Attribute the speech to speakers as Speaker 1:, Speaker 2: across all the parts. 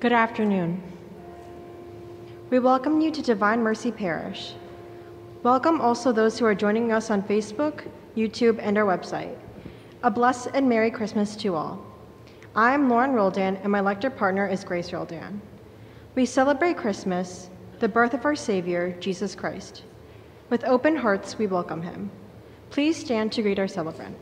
Speaker 1: Good afternoon. We welcome you to Divine Mercy Parish. Welcome also those who are joining us on Facebook, YouTube, and our website. A blessed and Merry Christmas to all. I am Lauren Roldan, and my lector partner is Grace Roldan. We celebrate Christmas, the birth of our Savior, Jesus Christ. With open hearts, we welcome him. Please stand to greet our celebrant.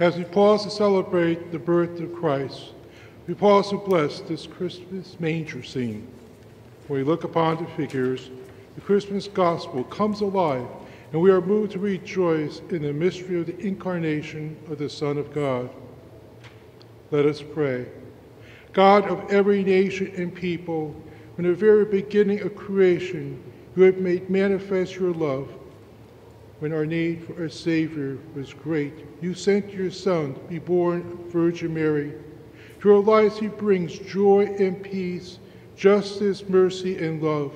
Speaker 2: As we pause to celebrate the birth of Christ, we pause to bless this Christmas manger scene. When we look upon the figures, the Christmas gospel comes alive, and we are moved to rejoice in the mystery of the incarnation of the Son of God. Let us pray. God of every nation and people, from the very beginning of creation, you have made manifest your love when our need for a Savior was great, you sent your Son to be born Virgin Mary. Through our lives, he brings joy and peace, justice, mercy, and love.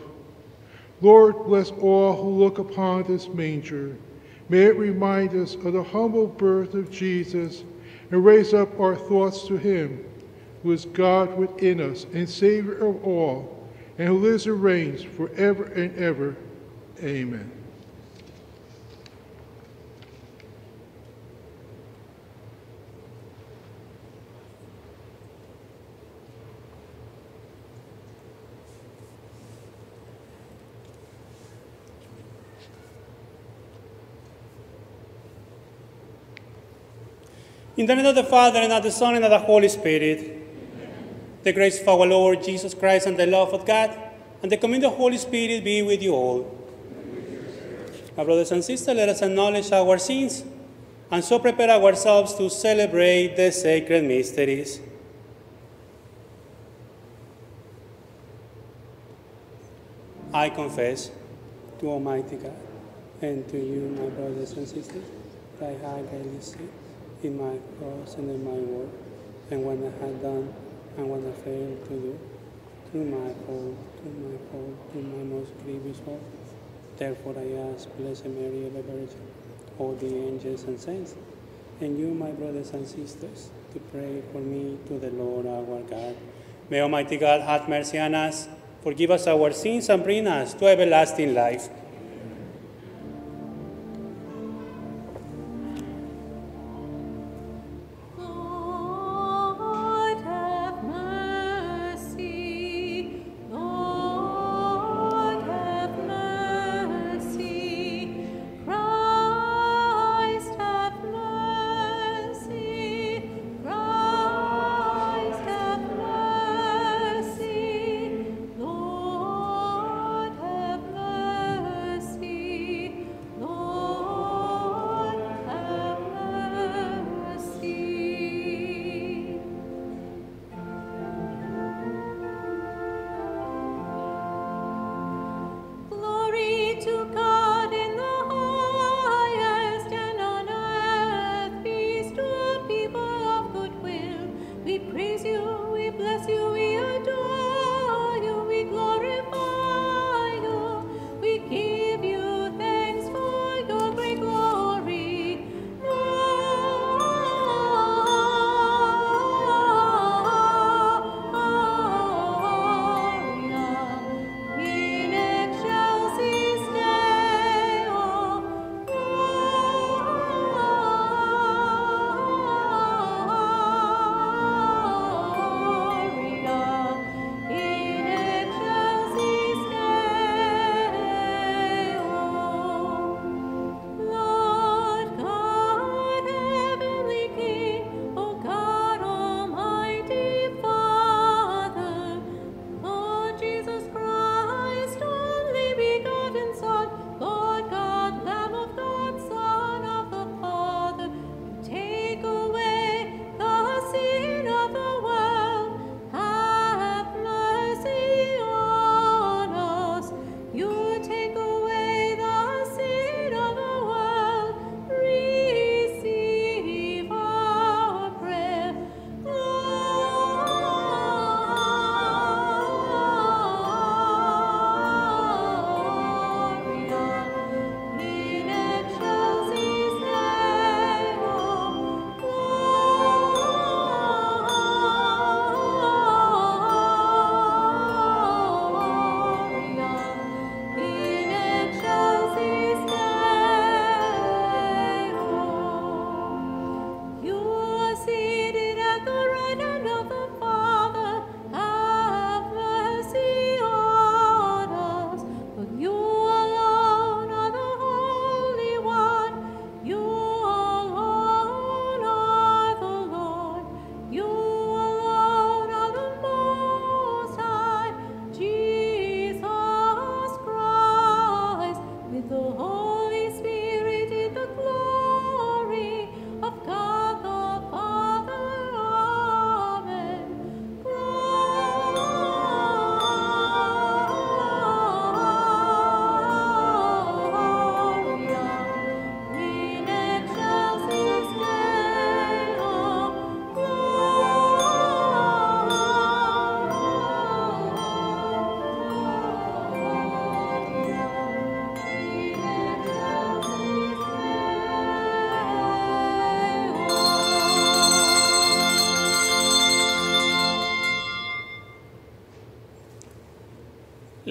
Speaker 2: Lord, bless all who look upon this manger. May it remind us of the humble birth of Jesus and raise up our thoughts to him, who is God within us and Savior of all, and who lives and reigns forever and ever. Amen.
Speaker 1: In the name of the Father, and of the Son, and of the Holy Spirit, the grace of our Lord Jesus Christ, and the love of God, and the communion of the Holy Spirit be with you all. My brothers and sisters, let us acknowledge our sins and so prepare ourselves to celebrate the sacred mysteries. I confess to Almighty God and to you, my brothers and sisters, that I have greatly sinned in my thoughts and in my word, and when I had done and when I failed to do, through my fault, through my fault, through my most grievous fault. Therefore I ask, Blessed Mary, ever Virgin, all the angels and saints, and you, my brothers and sisters, to pray for me to the Lord our God. May Almighty God have mercy on us, forgive us our sins, and bring us to everlasting life.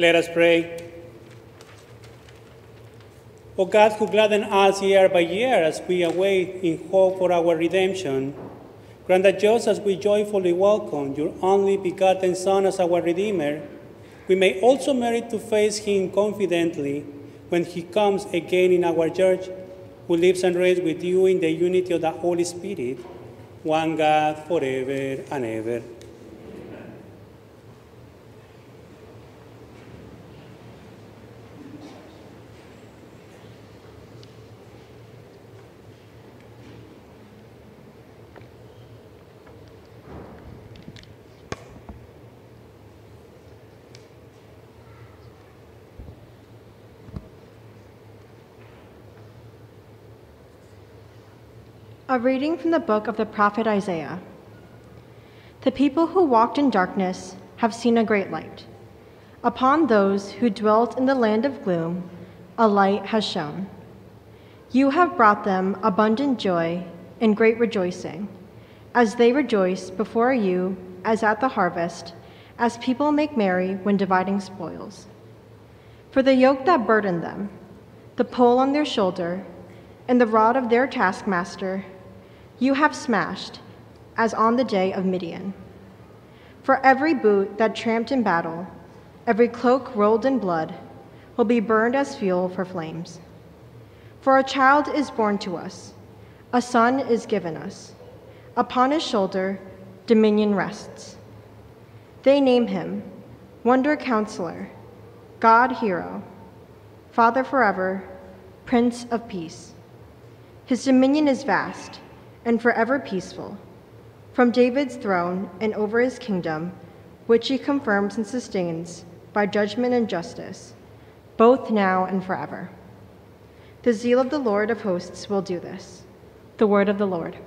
Speaker 1: Let us pray. O God, who gladden us year by year as we await in hope for our redemption, grant that just as we joyfully welcome your only begotten Son as our Redeemer, we may also merit to face him confidently when he comes again in our church, who lives and reigns with you in the unity of the Holy Spirit,
Speaker 3: one God forever and ever.
Speaker 1: A reading from the book of the prophet Isaiah. The people who walked in darkness have seen a great light. Upon those who dwelt in the land of gloom, a light has shone. You have brought them abundant joy and great rejoicing, as they rejoice before you as at the harvest, as people make merry when dividing spoils. For the yoke that burdened them, the pole on their shoulder, and the rod of their taskmaster, you have smashed, as on the day of Midian. For every boot that tramped in battle, every cloak rolled in blood, will be burned as fuel for flames. For a child is born to us, a son is given us. Upon his shoulder, dominion rests. They name him Wonder Counselor, God Hero, Father forever, Prince of Peace. His dominion is vast and forever peaceful, from David's throne and over his kingdom, which he confirms and sustains by judgment and justice, both now and forever. The zeal of the Lord of hosts will do this. The word of the Lord.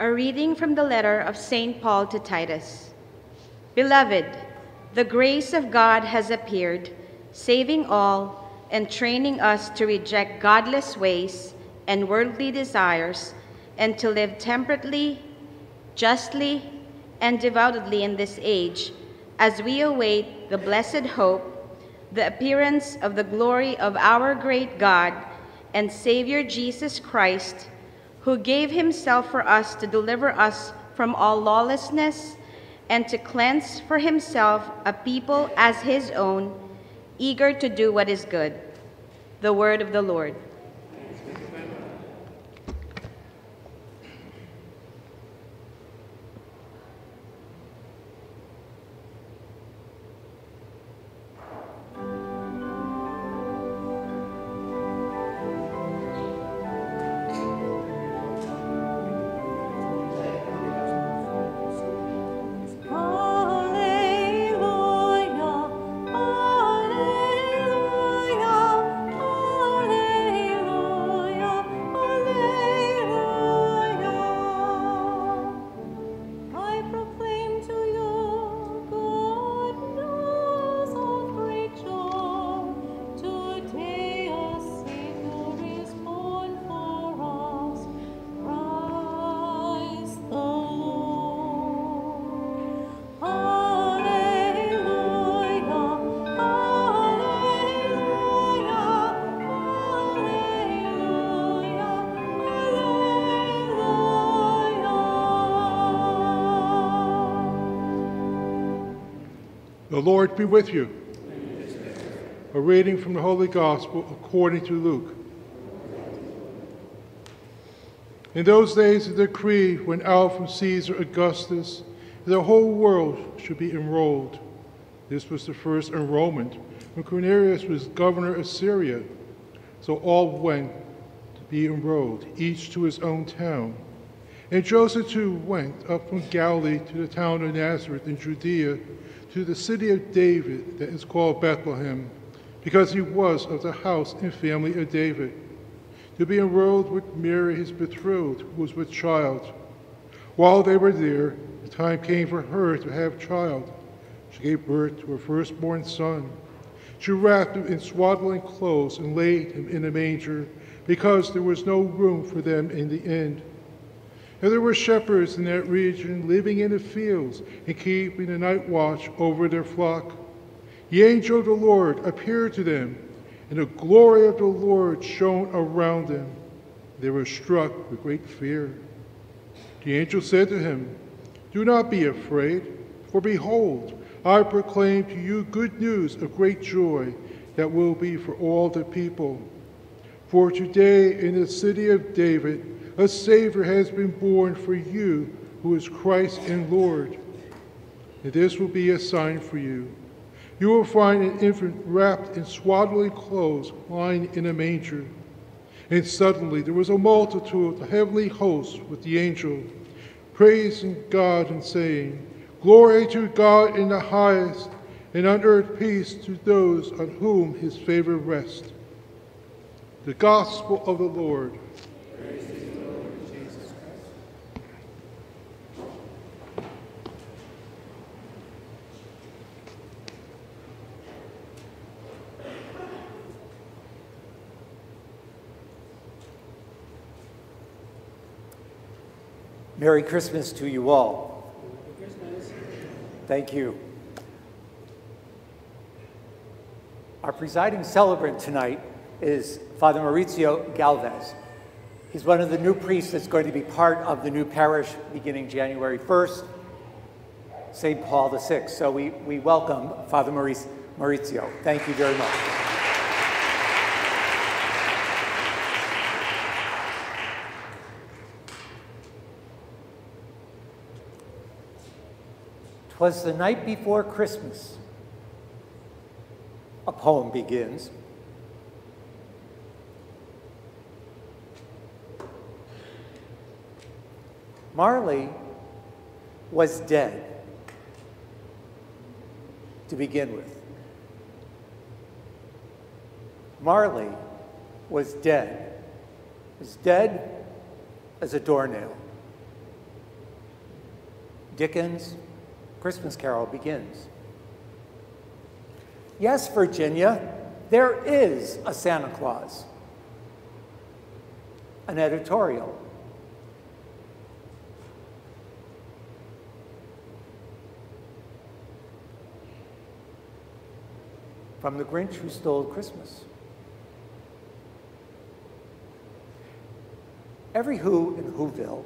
Speaker 4: A
Speaker 5: reading from the letter of St. Paul to Titus. Beloved, the grace of God has appeared, saving all and training us to reject godless ways and worldly desires and to live temperately, justly, and devoutly in this age as we await the blessed hope, the appearance of the glory of our great God and Savior Jesus Christ who gave himself for us to deliver us from all lawlessness and to cleanse for himself a people as his own, eager to do what is good. The word of the Lord.
Speaker 2: The Lord be with you. A reading from the Holy Gospel according to Luke. In those days, a decree went out from Caesar Augustus that the whole world should be enrolled. This was the first enrollment when Quirinius was governor of Syria. So all went to be enrolled, each to his own town. And Joseph too went up from Galilee to the town of Nazareth in Judea, to the city of David that is called Bethlehem, because he was of the house and family of David, to be enrolled with Mary his betrothed, who was with child. While they were there, the time came for her to have child. She gave birth to her firstborn son. She wrapped him in swaddling clothes and laid him in a manger, because there was no room for them in the inn. And there were shepherds in that region living in the fields and keeping the night watch over their flock. The angel of the Lord appeared to them, and the glory of the Lord shone around them. They were struck with great fear. The angel said to him, Do not be afraid, for behold, I proclaim to you good news of great joy that will be for all the people. For today in the city of David, a Savior has been born for you, who is Christ and Lord. And this will be a sign for you. You will find an infant wrapped in swaddling clothes, lying in a manger. And suddenly there was a multitude of the heavenly hosts with the angel, praising God and saying, Glory to God in the highest, and on earth peace to those on whom his favor rests. The Gospel of the Lord.
Speaker 6: Merry Christmas to you all. Thank you. Our presiding celebrant tonight is Father Maurizio Galvez. He's one of the new priests that's going to be part of the new parish beginning January 1st, St. Paul VI. So we, we welcome Father Maurizio. Thank you very much. Twas the night before Christmas. A poem begins. Marley was dead to begin with. Marley was dead, as dead as a doornail. Dickens' Christmas Carol begins. Yes, Virginia, there is a Santa Claus. An editorial. From the Grinch Who Stole Christmas. Every Who in Whoville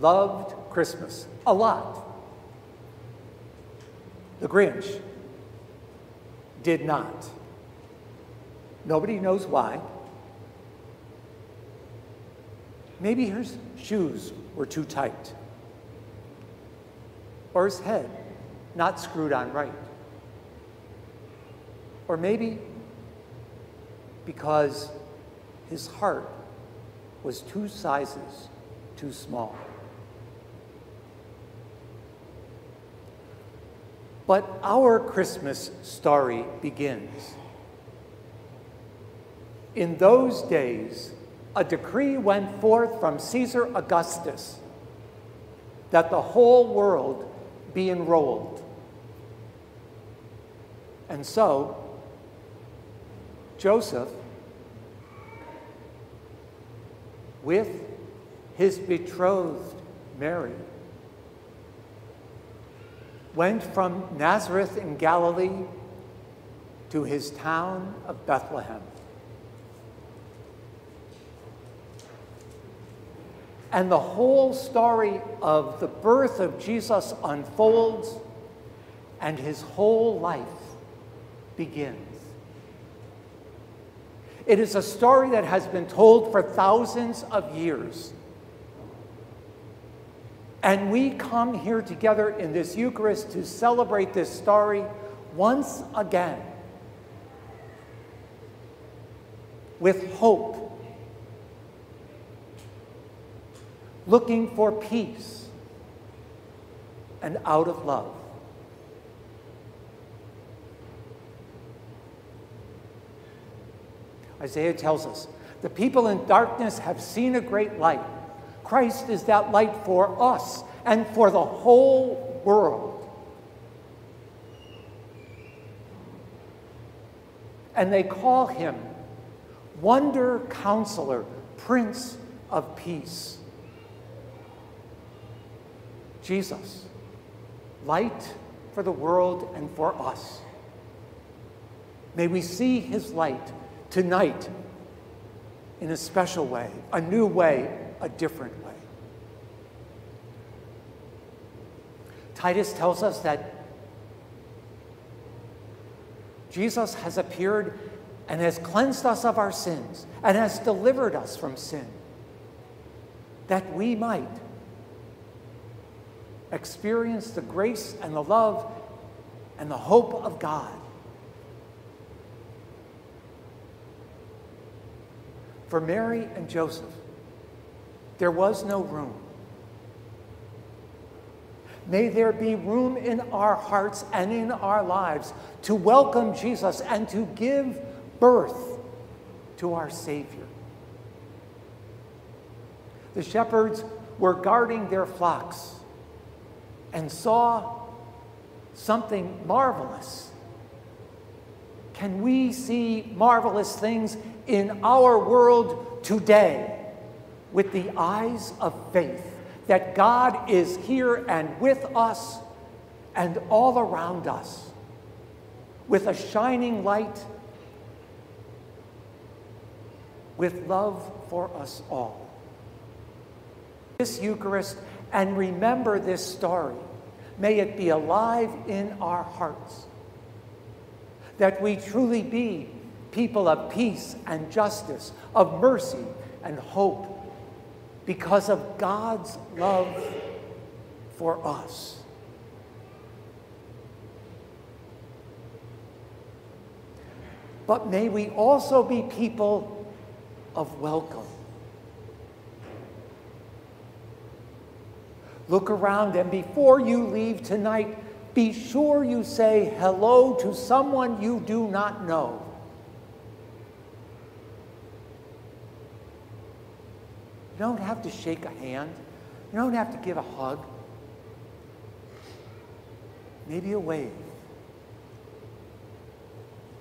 Speaker 6: loved Christmas a lot. The Grinch did not. Nobody knows why. Maybe his shoes were too tight, or his head not screwed on right. Or maybe because his heart was two sizes too small. But our Christmas story begins. In those days, a decree went forth from Caesar Augustus that the whole world be enrolled. And so, Joseph, with his betrothed Mary, went from Nazareth in Galilee to his town of Bethlehem. And the whole story of the birth of Jesus unfolds and his whole life begins. It is a story that has been told for thousands of years. And we come here together in this Eucharist to celebrate this story once again with hope, looking for peace, and out of love. Isaiah tells us the people in darkness have seen a great light. Christ is that light for us and for the whole world. And they call him Wonder Counselor, Prince of Peace. Jesus, light for the world and for us. May we see his light tonight in a special way, a new way, a different way. Titus tells us that Jesus has appeared and has cleansed us of our sins and has delivered us from sin, that we might experience the grace and the love and the hope of God For Mary and Joseph, there was no room. May there be room in our hearts and in our lives to welcome Jesus and to give birth to our Savior. The shepherds were guarding their flocks and saw something marvelous. Can we see marvelous things in our world today with the eyes of faith that God is here and with us and all around us with a shining light, with love for us all. This Eucharist, and remember this story, may it be alive in our hearts, that we truly be people of peace and justice, of mercy and hope, because of God's love for us. But may we also be people of welcome. Look around, and before you leave tonight, be sure you say hello to someone you do not know. You don't have to shake a hand. You don't have to give a hug. Maybe a wave.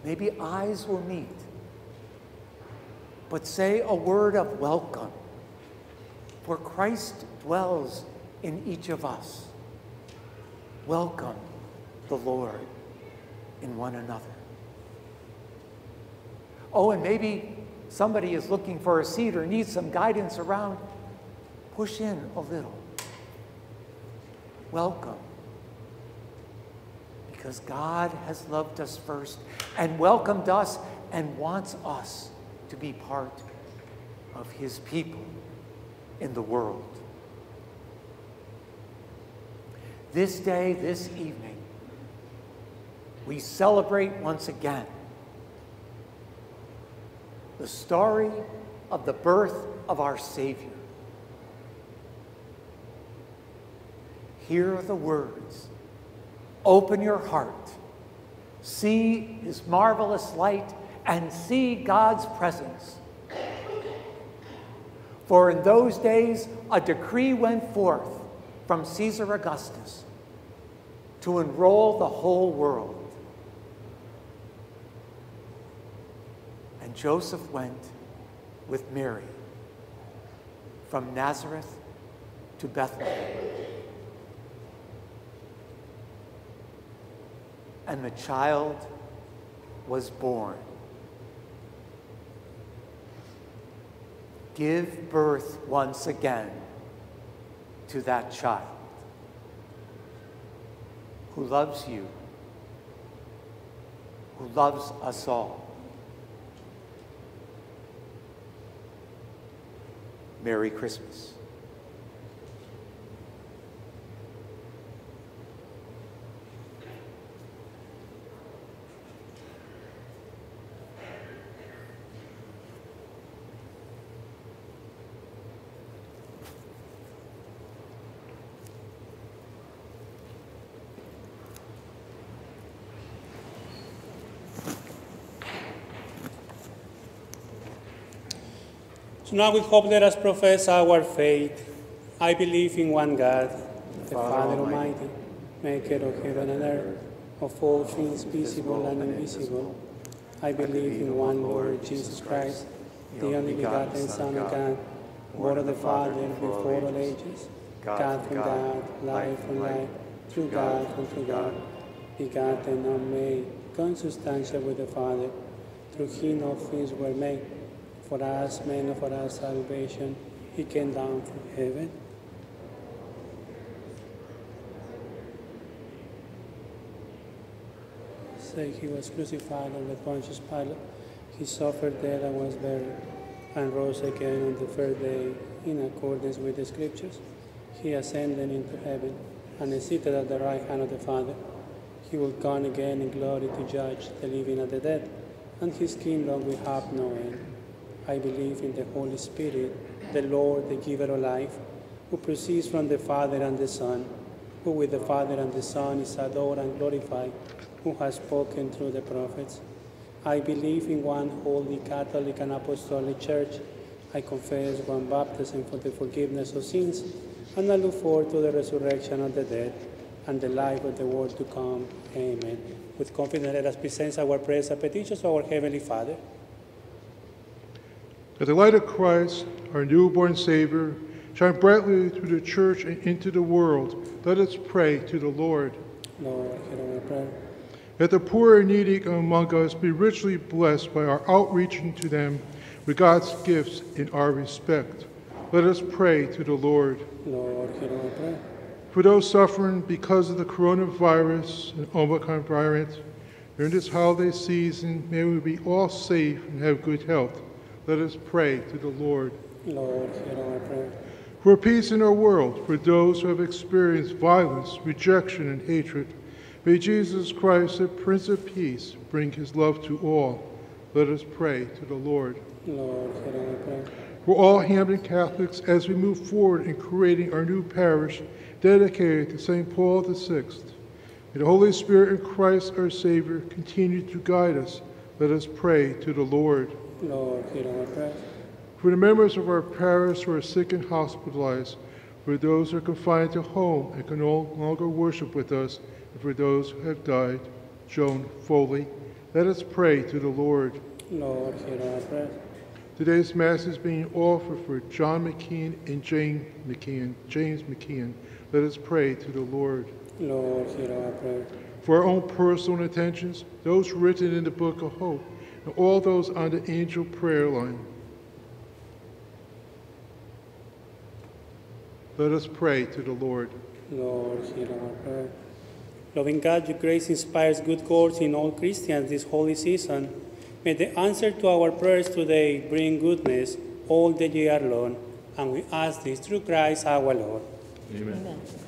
Speaker 6: Maybe eyes will meet. But say a word of welcome, for Christ dwells in each of us. Welcome the Lord in one another. Oh, and maybe somebody is looking for a seat or needs some guidance around, push in a little. Welcome. Because God has loved us first and welcomed us and wants us to be part of his people in the world. This day, this evening, we celebrate once again the story of the birth of our Savior. Hear the words. Open your heart. See his marvelous light and see God's presence. For in those days a decree went forth from Caesar Augustus to enroll the whole world. And Joseph went with Mary from Nazareth to Bethlehem. And the child was born. Give birth once again to that child who loves you who loves us all. Merry Christmas.
Speaker 3: Now we hope let us profess our faith. I believe in one God, the Father Almighty, maker of heaven and earth, of all things visible and invisible. I believe in one Lord Jesus Christ, the only begotten Son of God, born of the Father before all ages, God from God, life from life, through God and through God, begotten, not made, consubstantial with the Father. Through him all things were made. For us, men, for our salvation, he came down from heaven. Say he was crucified under Pontius Pilate. He suffered death and was buried, and rose again on the third day in accordance with the Scriptures. He ascended into heaven and is seated at the right hand of the Father. He will come again in glory to judge the living and the dead, and his kingdom will have no end. I believe in the Holy Spirit, the Lord, the giver of life, who proceeds from the Father and the Son, who with the Father and the Son is adored and glorified, who has spoken through the prophets. I believe in one holy Catholic and Apostolic Church. I confess one baptism for the forgiveness of sins, and I look forward to the resurrection of the dead and the life of the world to come. Amen. With confidence, let us present our prayers and petitions to our Heavenly Father.
Speaker 2: That the light of Christ, our newborn Savior, shine brightly through the church and into the world. Let us pray to the Lord.
Speaker 3: Lord, hear our prayer.
Speaker 2: Let the poor and needy among us be richly blessed by our outreaching to them with God's gifts in our respect. Let us pray to the Lord.
Speaker 3: Lord, hear our prayer.
Speaker 2: For those suffering because of the coronavirus and Omicron variant, during this holiday season, may we be all safe and have good health. Let us pray to the Lord.
Speaker 3: Lord, hear our prayer.
Speaker 2: For peace in our world, for those who have experienced violence, rejection, and hatred, may Jesus Christ, the Prince of Peace, bring his love to all. Let us pray to the Lord.
Speaker 3: Lord, hear our prayer.
Speaker 2: For all Hampton Catholics, as we move forward in creating our new parish dedicated to St. Paul VI, may the Holy Spirit and Christ our Savior continue to guide us. Let us pray to the Lord.
Speaker 3: Lord, hear our prayer.
Speaker 2: For the members of our parish who are sick and hospitalized, for those who are confined to home and can no longer worship with us, and for those who have died, Joan Foley, let us pray to the Lord.
Speaker 3: Lord, hear our prayer.
Speaker 2: Today's Mass is being offered for John McKeon and Jane McKeon, James McKeon. Let us pray to the Lord.
Speaker 3: Lord, hear our prayer.
Speaker 2: For our own personal intentions, those written in the Book of Hope, and all those on the angel prayer line. Let us pray to the Lord.
Speaker 3: Lord, hear our prayer. Loving God, your grace inspires good course in all Christians this holy season. May the answer to our prayers today bring goodness all the year long. And we ask this through Christ our Lord.
Speaker 2: Amen.
Speaker 4: Little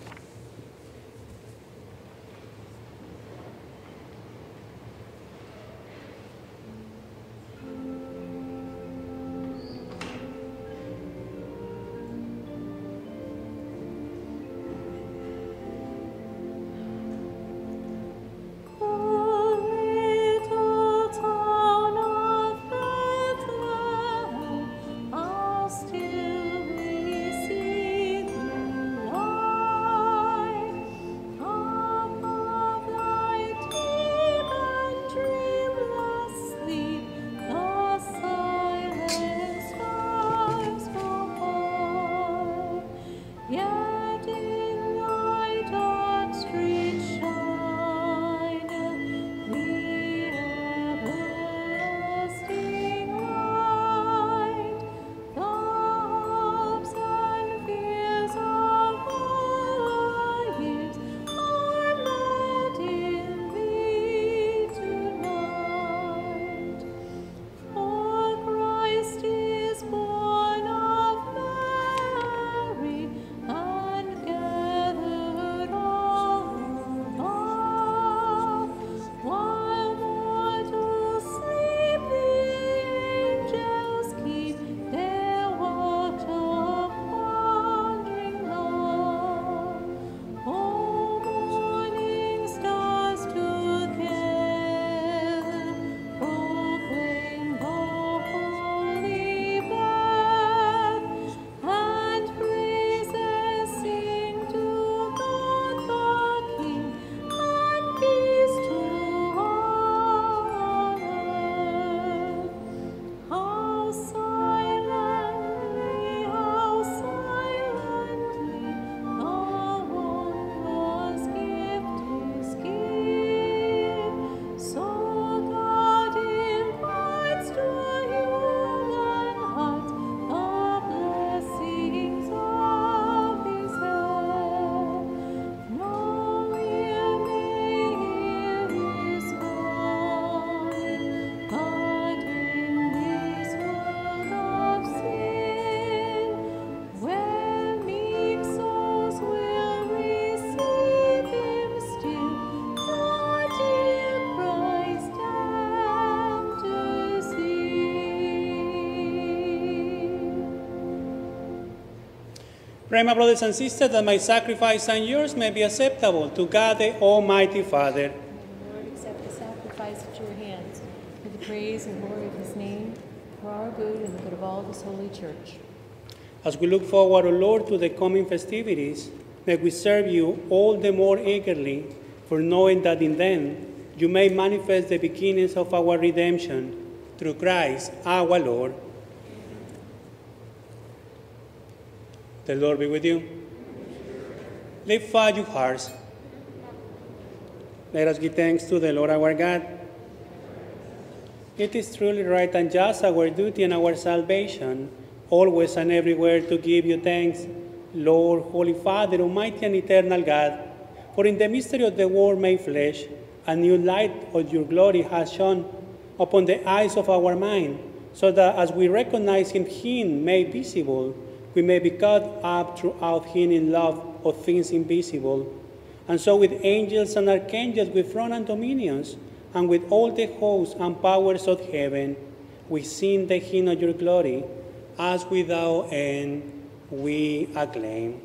Speaker 3: Pray, my brothers and sisters, that my sacrifice and yours may be acceptable to God the Almighty Father.
Speaker 4: Lord, accept the sacrifice at your hands for the praise and glory of his name, for our good and the good of all this holy church.
Speaker 3: As we look forward, O Lord, to the coming festivities, may we serve you all the more eagerly, for knowing that in them you may manifest the beginnings of our redemption through Christ our Lord. The Lord be with you. Lift up your hearts. Let us give thanks to the Lord our God. It is truly right and just our duty and our salvation, always and everywhere to give you thanks, Lord, Holy Father, Almighty and eternal God, for in the mystery of the Word made flesh, a new light of your glory has shone upon the eyes of our mind, so that as we recognize Him, Him made visible, we may be caught up throughout Him in love of things invisible. And so, with angels and archangels, with throne and dominions, and with all the hosts and powers of heaven, we sing the hymn of your glory, as without end we acclaim.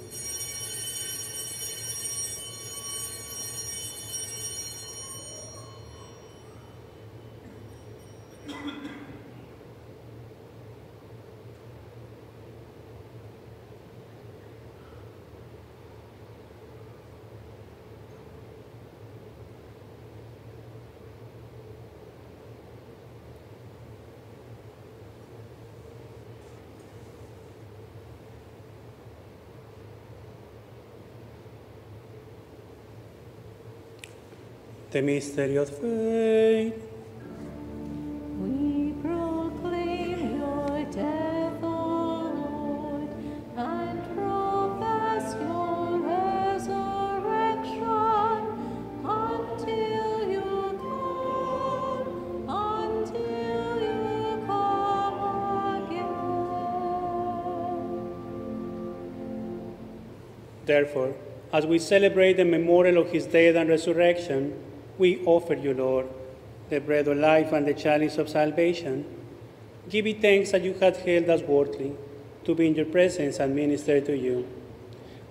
Speaker 3: The mystery of faith.
Speaker 4: We proclaim your death, O Lord, and profess your resurrection until you come, until you come again.
Speaker 3: Therefore, as we celebrate the memorial of his death and resurrection, we offer you, Lord, the bread of life and the chalice of salvation. Give you thanks that you have held us worthy to be in your presence and minister to you.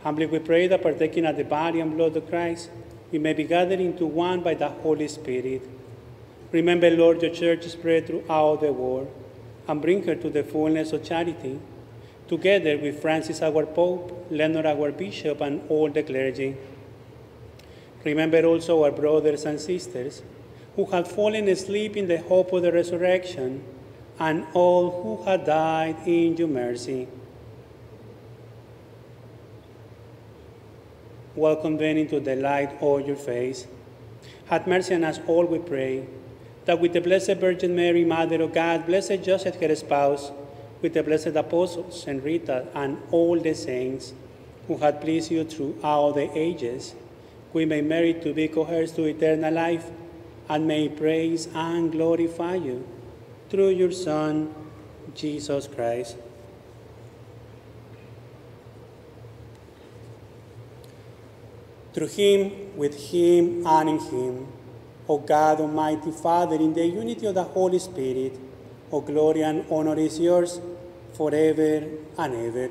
Speaker 3: Humbly we pray that partaking of the body and blood of Christ, we may be gathered into one by the Holy Spirit. Remember, Lord, your church spread throughout the world, and bring her to the fullness of charity, together with Francis our Pope, Leonard our Bishop, and all the clergy. Remember also our brothers and sisters who have fallen asleep in the hope of the resurrection, and all who have died in your mercy. Welcome then into the light of your face. Have mercy on us all, we pray, that with the Blessed Virgin Mary, Mother of God, Blessed Joseph, her spouse, with the blessed apostles and Rita and all the saints who had pleased you throughout the ages, we may merit to be co-heirs to eternal life and may praise and glorify you through your Son, Jesus Christ. Through him, with him, and in him, O God, Almighty Father, in the unity of the Holy Spirit, O glory and honor is yours forever and ever.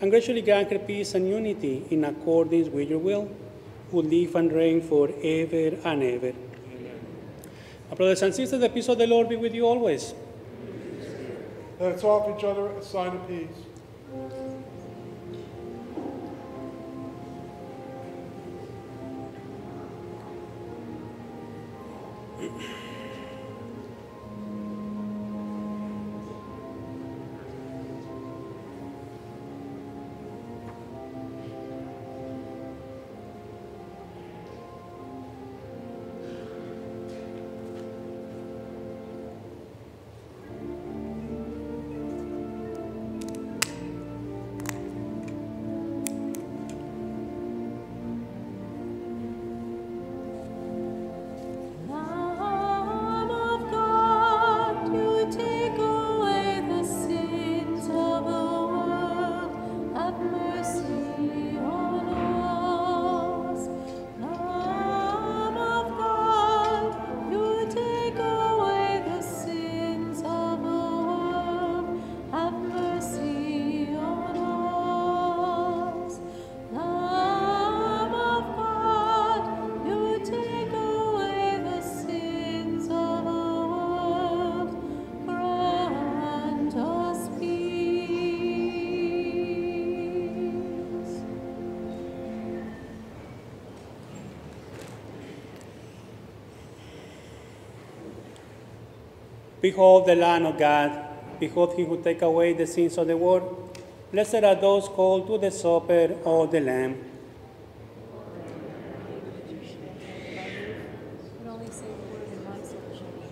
Speaker 3: and grant her peace and unity in accordance with your will, who live and reign forever and ever. Our brothers and sisters, the peace of the Lord be with you always.
Speaker 1: Let us offer each other a sign of peace.
Speaker 3: Behold the Lamb of God. Behold him who take away the sins of the world. Blessed are those called to the supper of the Lamb.
Speaker 7: But only say the word in my soul shall be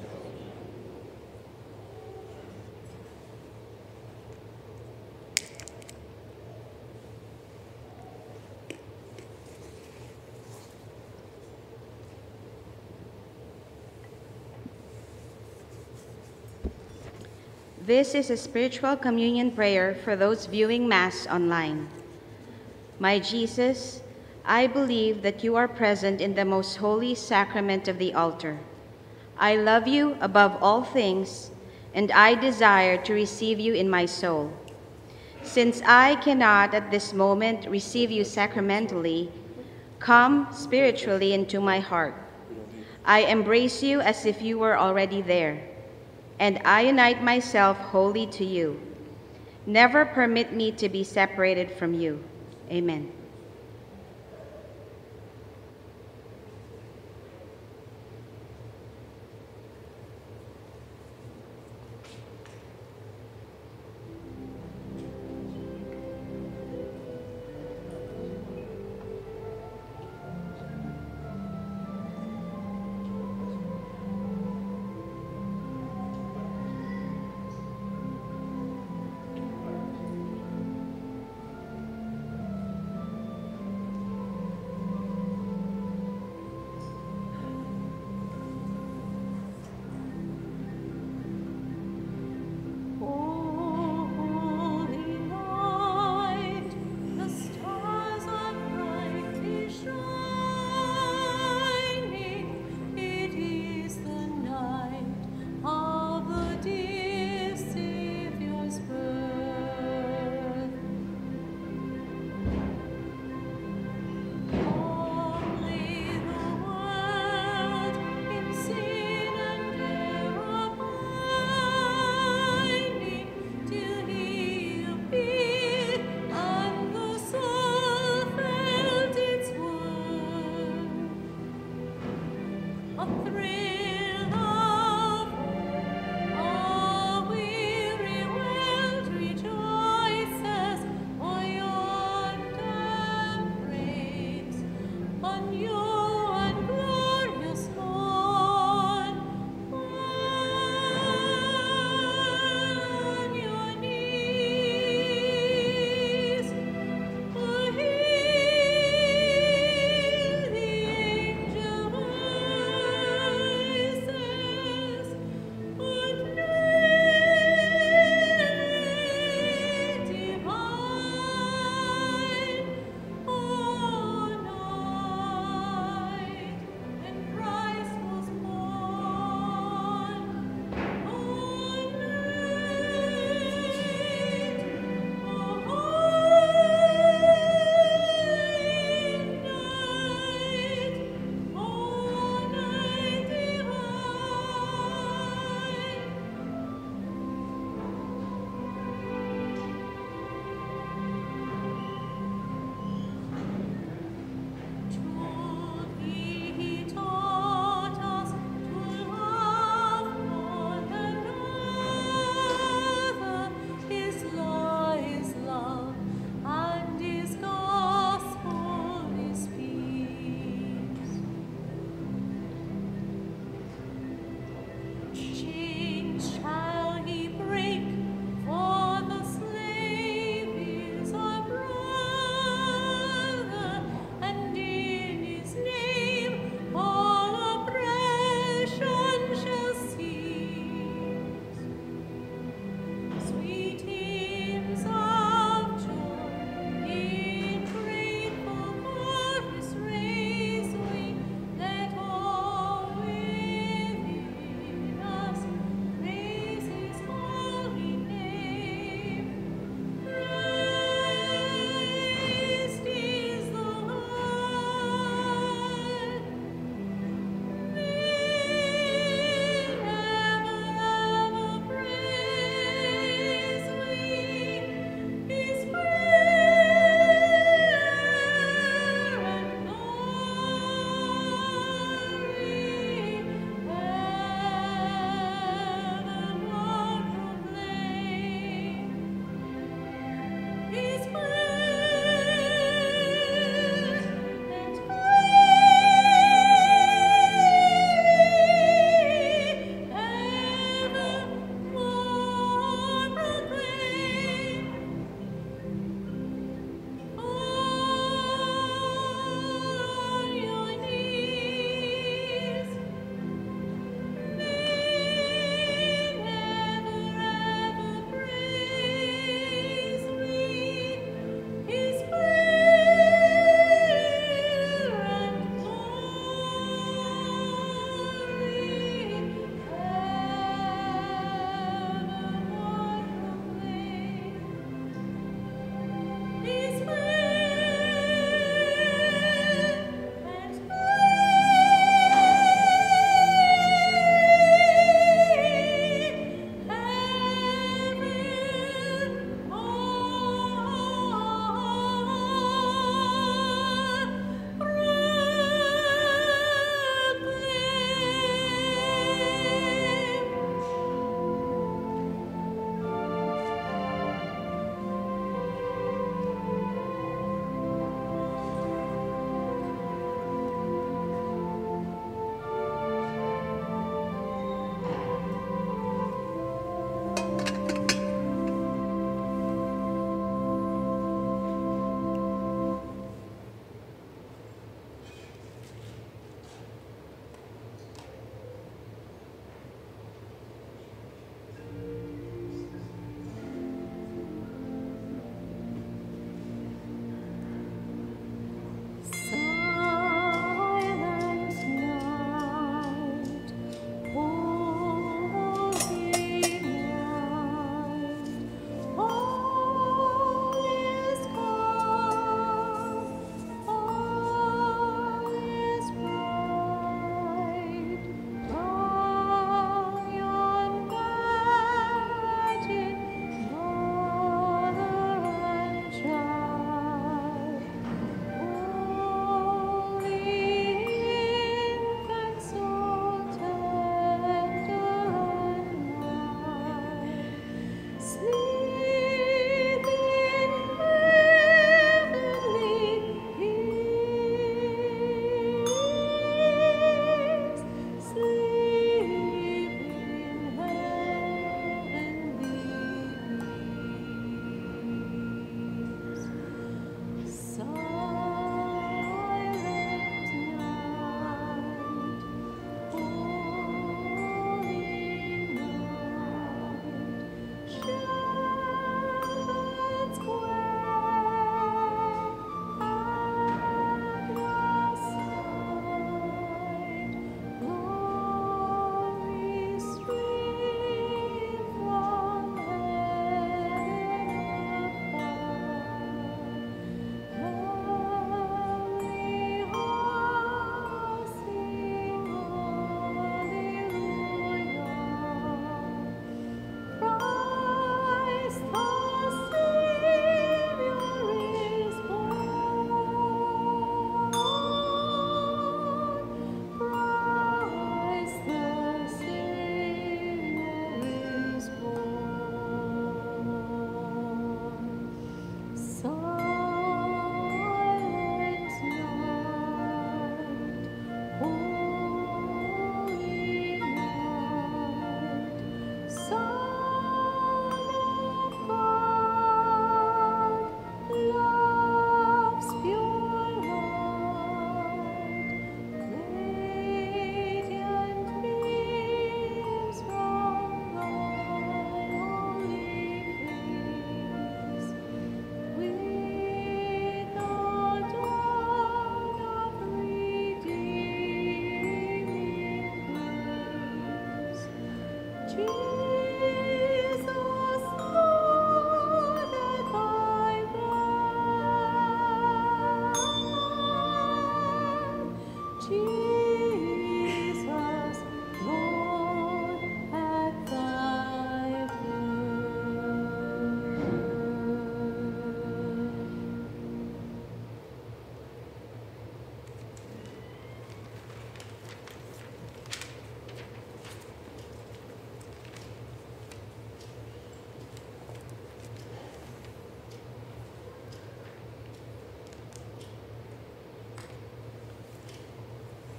Speaker 5: This is a spiritual communion prayer for those viewing Mass online. My Jesus, I believe that you are present in the most holy sacrament of the altar. I love you above all things, and I desire to receive you in my soul. Since I cannot at this moment receive you sacramentally, come spiritually into my heart. I embrace you as if you were already there, and I unite myself wholly to you. Never permit me to be separated from you. Amen.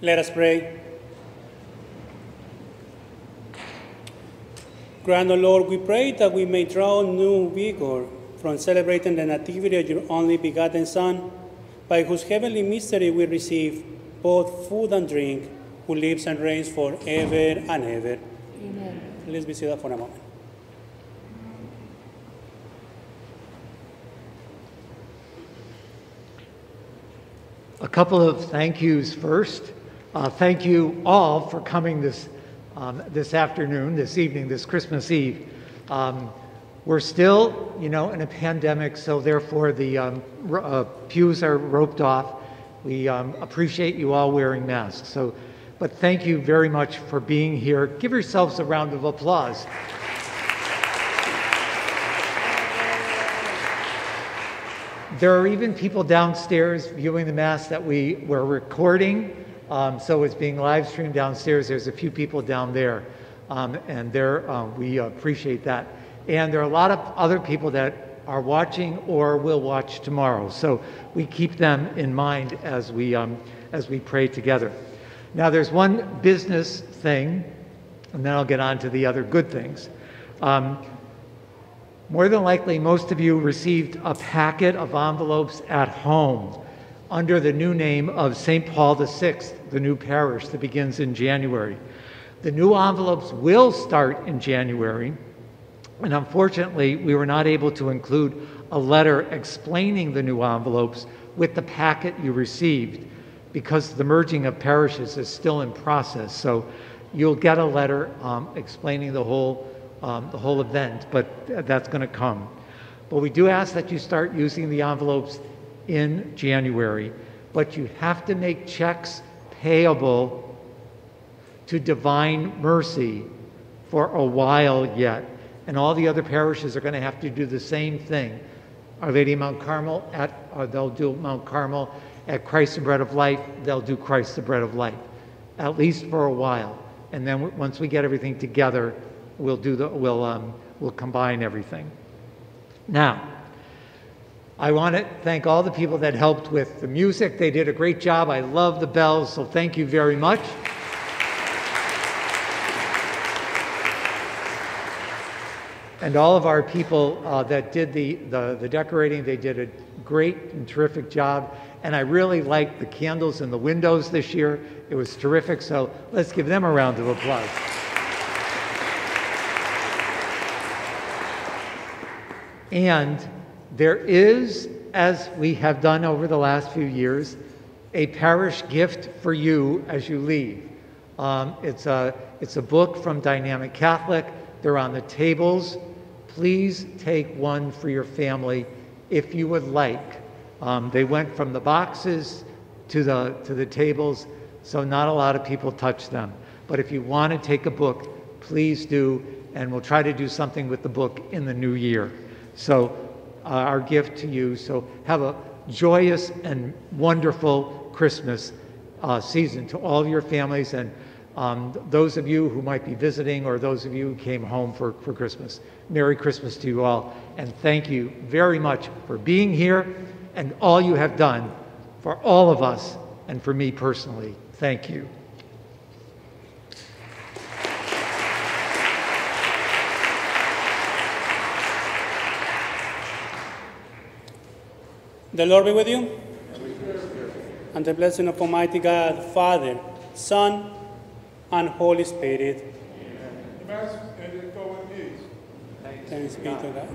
Speaker 3: Let us pray. Grant, O Lord, we pray that we may draw new vigor from celebrating the nativity of your only begotten Son, by whose heavenly mystery we receive both food and drink, who lives and reigns forever and ever. Amen. Let's be seated for a moment.
Speaker 6: A couple of thank yous first. Uh, thank you all for coming this, um, this afternoon, this evening, this Christmas Eve. Um, we're still, you know, in a pandemic, so therefore the um, uh, pews are roped off. We um, appreciate you all wearing masks. So, but thank you very much for being here. Give yourselves a round of applause. There are even people downstairs viewing the Mass that we were recording. Um, so it's being live streamed downstairs. There's a few people down there. Um, and there, uh, we appreciate that. And there are a lot of other people that are watching or will watch tomorrow. So we keep them in mind as we, um, as we pray together. Now, there's one business thing, and then I'll get on to the other good things. Um, more than likely, most of you received a packet of envelopes at home under the new name of St. Paul VI, the new parish that begins in January. The new envelopes will start in January, and unfortunately, we were not able to include a letter explaining the new envelopes with the packet you received because the merging of parishes is still in process. So you'll get a letter um, explaining the whole, um, the whole event, but th- that's going to come. But we do ask that you start using the envelopes in January, but you have to make checks payable to Divine Mercy for a while yet. And all the other parishes are going to have to do the same thing. Our Lady Mount Carmel, at, uh, they'll do Mount Carmel. At Christ the Bread of Life, they'll do Christ the Bread of Life, at least for a while. And then once we get everything together, we'll do the we'll um, we'll combine everything. Now, I want to thank all the people that helped with the music. They did a great job. I love the bells, so thank you very much. And all of our people uh, that did the, the, the decorating, they did a great and terrific job. And I really liked the candles in the windows this year. It was terrific. So let's give them a round of applause. And there is, as we have done over the last few years, a parish gift for you as you leave. Um, it's, a, it's a book from Dynamic Catholic. They're on the tables. Please take one for your family if you would like. Um, they went from the boxes to the, to the tables, so not a lot of people touch them. But if you want to take a book, please do, and we'll try to do something with the book in the new year. So, uh, our gift to you. So, have a joyous and wonderful Christmas uh, season to all of your families and um, those of you who might be visiting or those of you who came home for, for Christmas. Merry Christmas to you all, and thank you very much for being here and all you have done for all of us and for me personally. Thank you.
Speaker 3: The Lord be with you. And the blessing of Almighty God, Father, Son, and Holy Spirit.
Speaker 2: The Mass is ended. Go.
Speaker 3: Thanks be to God.